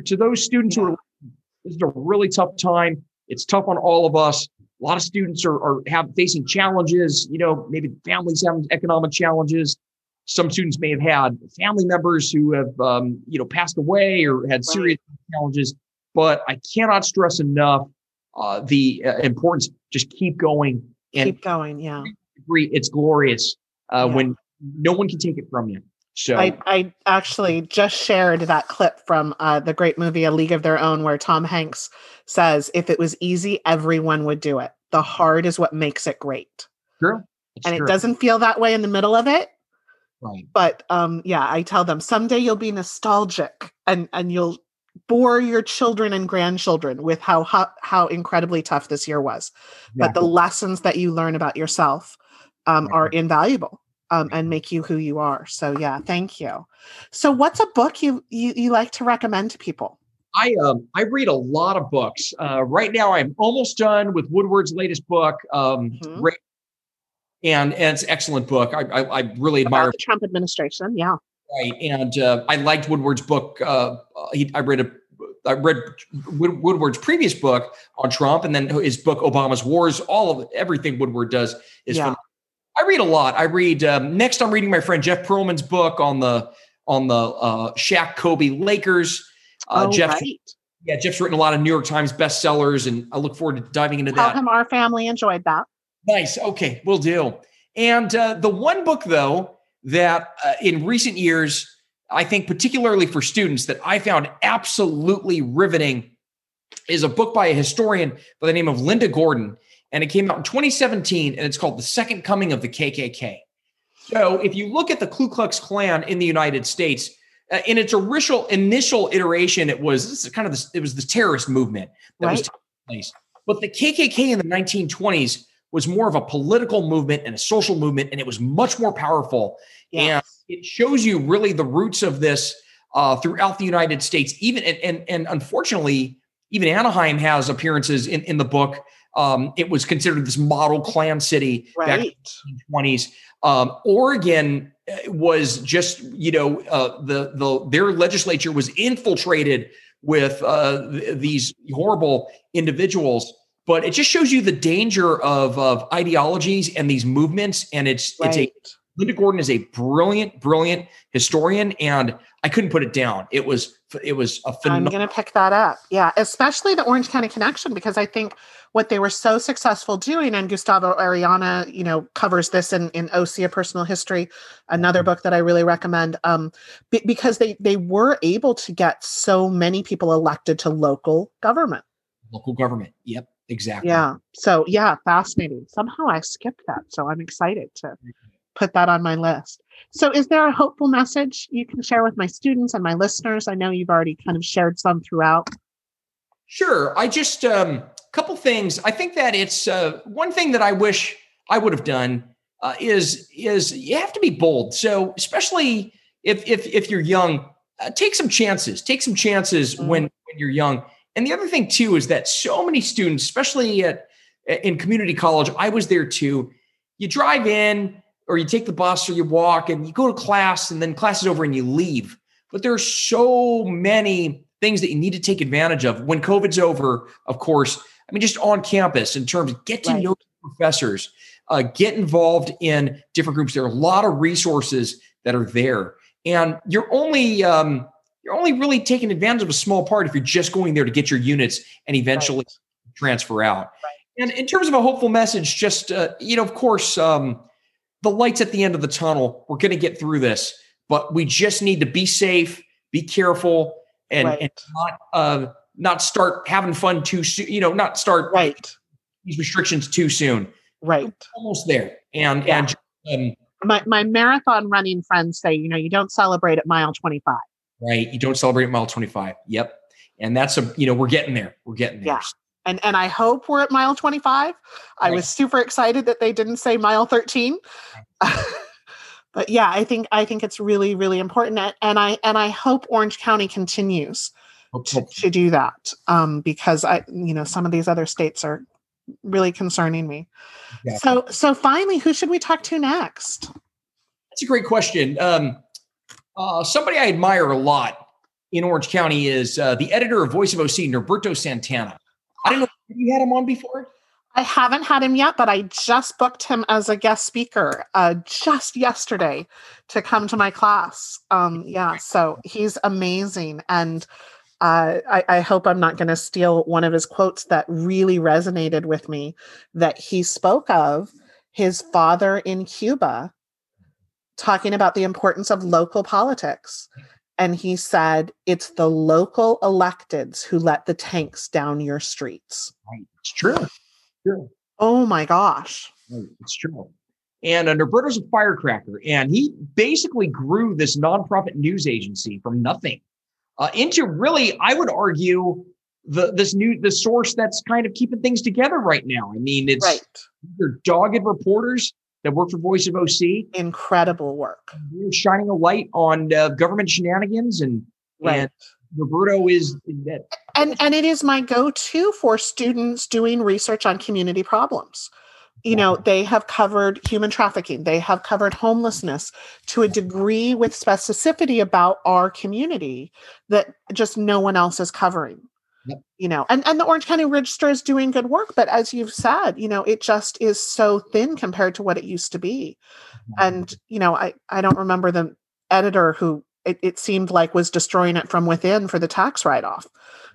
to those students yeah. who are. This is a really tough time. It's tough on all of us. A lot of students are, are have facing challenges. You know, maybe families have economic challenges. Some students may have had family members who have, um, you know, passed away or had serious right. challenges. But I cannot stress enough uh, the uh, importance. Just keep going and keep going. Yeah. It's glorious uh, yeah. when no one can take it from you. So I, I actually just shared that clip from uh, the great movie A League of Their Own, where Tom Hanks says, "If it was easy, everyone would do it. The hard is what makes it great." True. It's and true. it doesn't feel that way in the middle of it. Right. But um, yeah, I tell them someday you'll be nostalgic and and you'll bore your children and grandchildren with how how, how incredibly tough this year was. Yeah. But the lessons that you learn about yourself um, are invaluable um, and make you who you are. So yeah, thank you. So what's a book you you, you like to recommend to people? I um I read a lot of books. Uh, right now, I'm almost done with Woodward's latest book, um, mm-hmm. and and it's an excellent book. I I, I really admire the Trump administration. Yeah, right. And uh, I liked Woodward's book. Uh, he, I read a I read Woodward's previous book on Trump, and then his book Obama's Wars. All of everything Woodward does is yeah. I read a lot. I read um, next. I'm reading my friend Jeff Pearlman's book on the on the uh, Shaq Kobe Lakers. Uh, oh, Jeff, right. yeah, Jeff's written a lot of New York Times bestsellers, and I look forward to diving into Tell that. him our family enjoyed that. Nice. Okay, we'll do. And uh, the one book though that uh, in recent years, I think particularly for students that I found absolutely riveting is a book by a historian by the name of Linda Gordon and it came out in 2017 and it's called The Second Coming of the KKK. So if you look at the Ku Klux Klan in the United States, uh, in its original initial iteration, it was this is kind of this, it was the terrorist movement that right. was taking place. But the KKK in the 1920s was more of a political movement and a social movement, and it was much more powerful. Yes. And it shows you really the roots of this uh, throughout the United States. Even and, and and unfortunately, even Anaheim has appearances in in the book um, it was considered this model Klan city right. back in the 20s. Um, Oregon uh, was just, you know, uh, the the their legislature was infiltrated with uh, th- these horrible individuals. But it just shows you the danger of of ideologies and these movements. And it's right. it's a Linda Gordon is a brilliant, brilliant historian, and I couldn't put it down. It was it was a phenomenal. I'm going to pick that up. Yeah, especially the Orange County connection because I think what they were so successful doing, and Gustavo Arellano, you know, covers this in in OC a Personal History, another mm-hmm. book that I really recommend, um, b- because they they were able to get so many people elected to local government. Local government. Yep. exactly. Yeah. So yeah, fascinating. Somehow I skipped that, so I'm excited to put that on my list. So, is there a hopeful message you can share with my students and my listeners? I know you've already kind of shared some throughout. Sure. I just um, a couple things. I think that it's uh, one thing that I wish I would have done uh, is is you have to be bold. So, especially if if if you're young, uh, take some chances. Take some chances mm-hmm. when when you're young. And the other thing too is that so many students, especially at in community college, I was there too. You drive in, or you take the bus, or you walk, and you go to class, and then class is over, and you leave. But there are so many things that you need to take advantage of when COVID's over. Of course, I mean, just on campus in terms of get to right. know professors, uh, get involved in different groups. There are a lot of resources that are there, and you're only um, you're only really taking advantage of a small part if you're just going there to get your units and eventually right. transfer out. Right. And in terms of a hopeful message, just uh, you know, of course, um, the lights at the end of the tunnel. We're going to get through this, but we just need to be safe, be careful, and, right. and not uh, not start having fun too soon. You know, not start right these restrictions too soon. Right, We're almost there, and yeah. and um, my my marathon running friends say, you know, you don't celebrate at mile twenty five. Right, you don't celebrate at mile twenty five. Yep, and that's a you know we're getting there. We're getting there. Yeah. And, and I hope we're at mile 25. I was super excited that they didn't say mile 13. but yeah, I think I think it's really really important, and I and I hope Orange County continues to, to do that um, because I you know some of these other states are really concerning me. So so finally, who should we talk to next? That's a great question. Um, uh, somebody I admire a lot in Orange County is uh, the editor of Voice of OC, Norberto Santana. I don't know. Have you had him on before? I haven't had him yet, but I just booked him as a guest speaker uh, just yesterday to come to my class. Um, yeah, so he's amazing. And uh, I, I, hope I'm not going to steal one of his quotes that really resonated with me that he spoke of his father in Cuba talking about the importance of local politics. And he said, It's the local electeds who let the tanks down your streets. Right. It's true. True. Oh my gosh. It's true. And uh, Norberto's a firecracker, and he basically grew this nonprofit news agency from nothing uh, into really, I would argue, the this new the source that's kind of keeping things together right now. I mean, it's right. they're dogged reporters that work for Voice of OC. Incredible work. You're shining a light on uh, government shenanigans and, right. and Norberto is that. And and it is my go-to for students doing research on community problems. You know, they have covered human trafficking, they have covered homelessness to a degree with specificity about our community that just no one else is covering. Yep. You know, and, and the Orange County Register is doing good work, but as you've said, you know, it just is so thin compared to what it used to be. And, you know, I, I don't remember the editor who it, it seemed like was destroying it from within for the tax write-off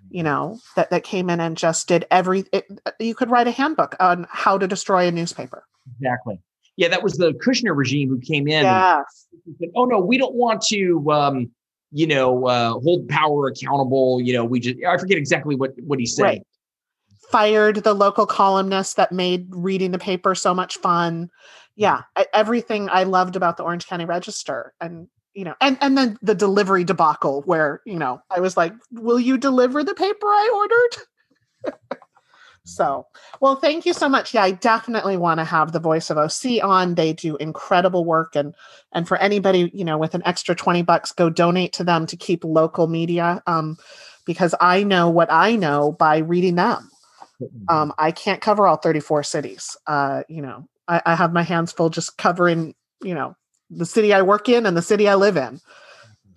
you mm-hmm. know that that came in and just did every it, you could write a handbook on how to destroy a newspaper exactly yeah that was the kushner regime who came in yes. Said, oh no we don't want to um, you know uh, hold power accountable you know we just i forget exactly what what he said right. fired the local columnist that made reading the paper so much fun yeah everything i loved about the orange county register and you know, and and then the delivery debacle where you know I was like, "Will you deliver the paper I ordered?" so, well, thank you so much. Yeah, I definitely want to have the voice of OC on. They do incredible work, and and for anybody you know with an extra twenty bucks, go donate to them to keep local media. Um, because I know what I know by reading them. Mm-hmm. Um, I can't cover all 34 cities. Uh, you know, I, I have my hands full just covering, you know, the city I work in and the city I live in.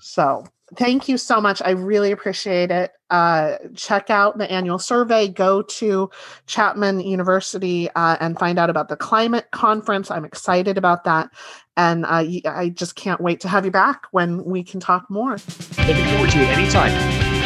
So thank you so much. I really appreciate it. Uh, check out the annual survey. Go to Chapman University uh, and find out about the climate conference. I'm excited about that. And uh, I just can't wait to have you back when we can talk more. Looking forward to it anytime.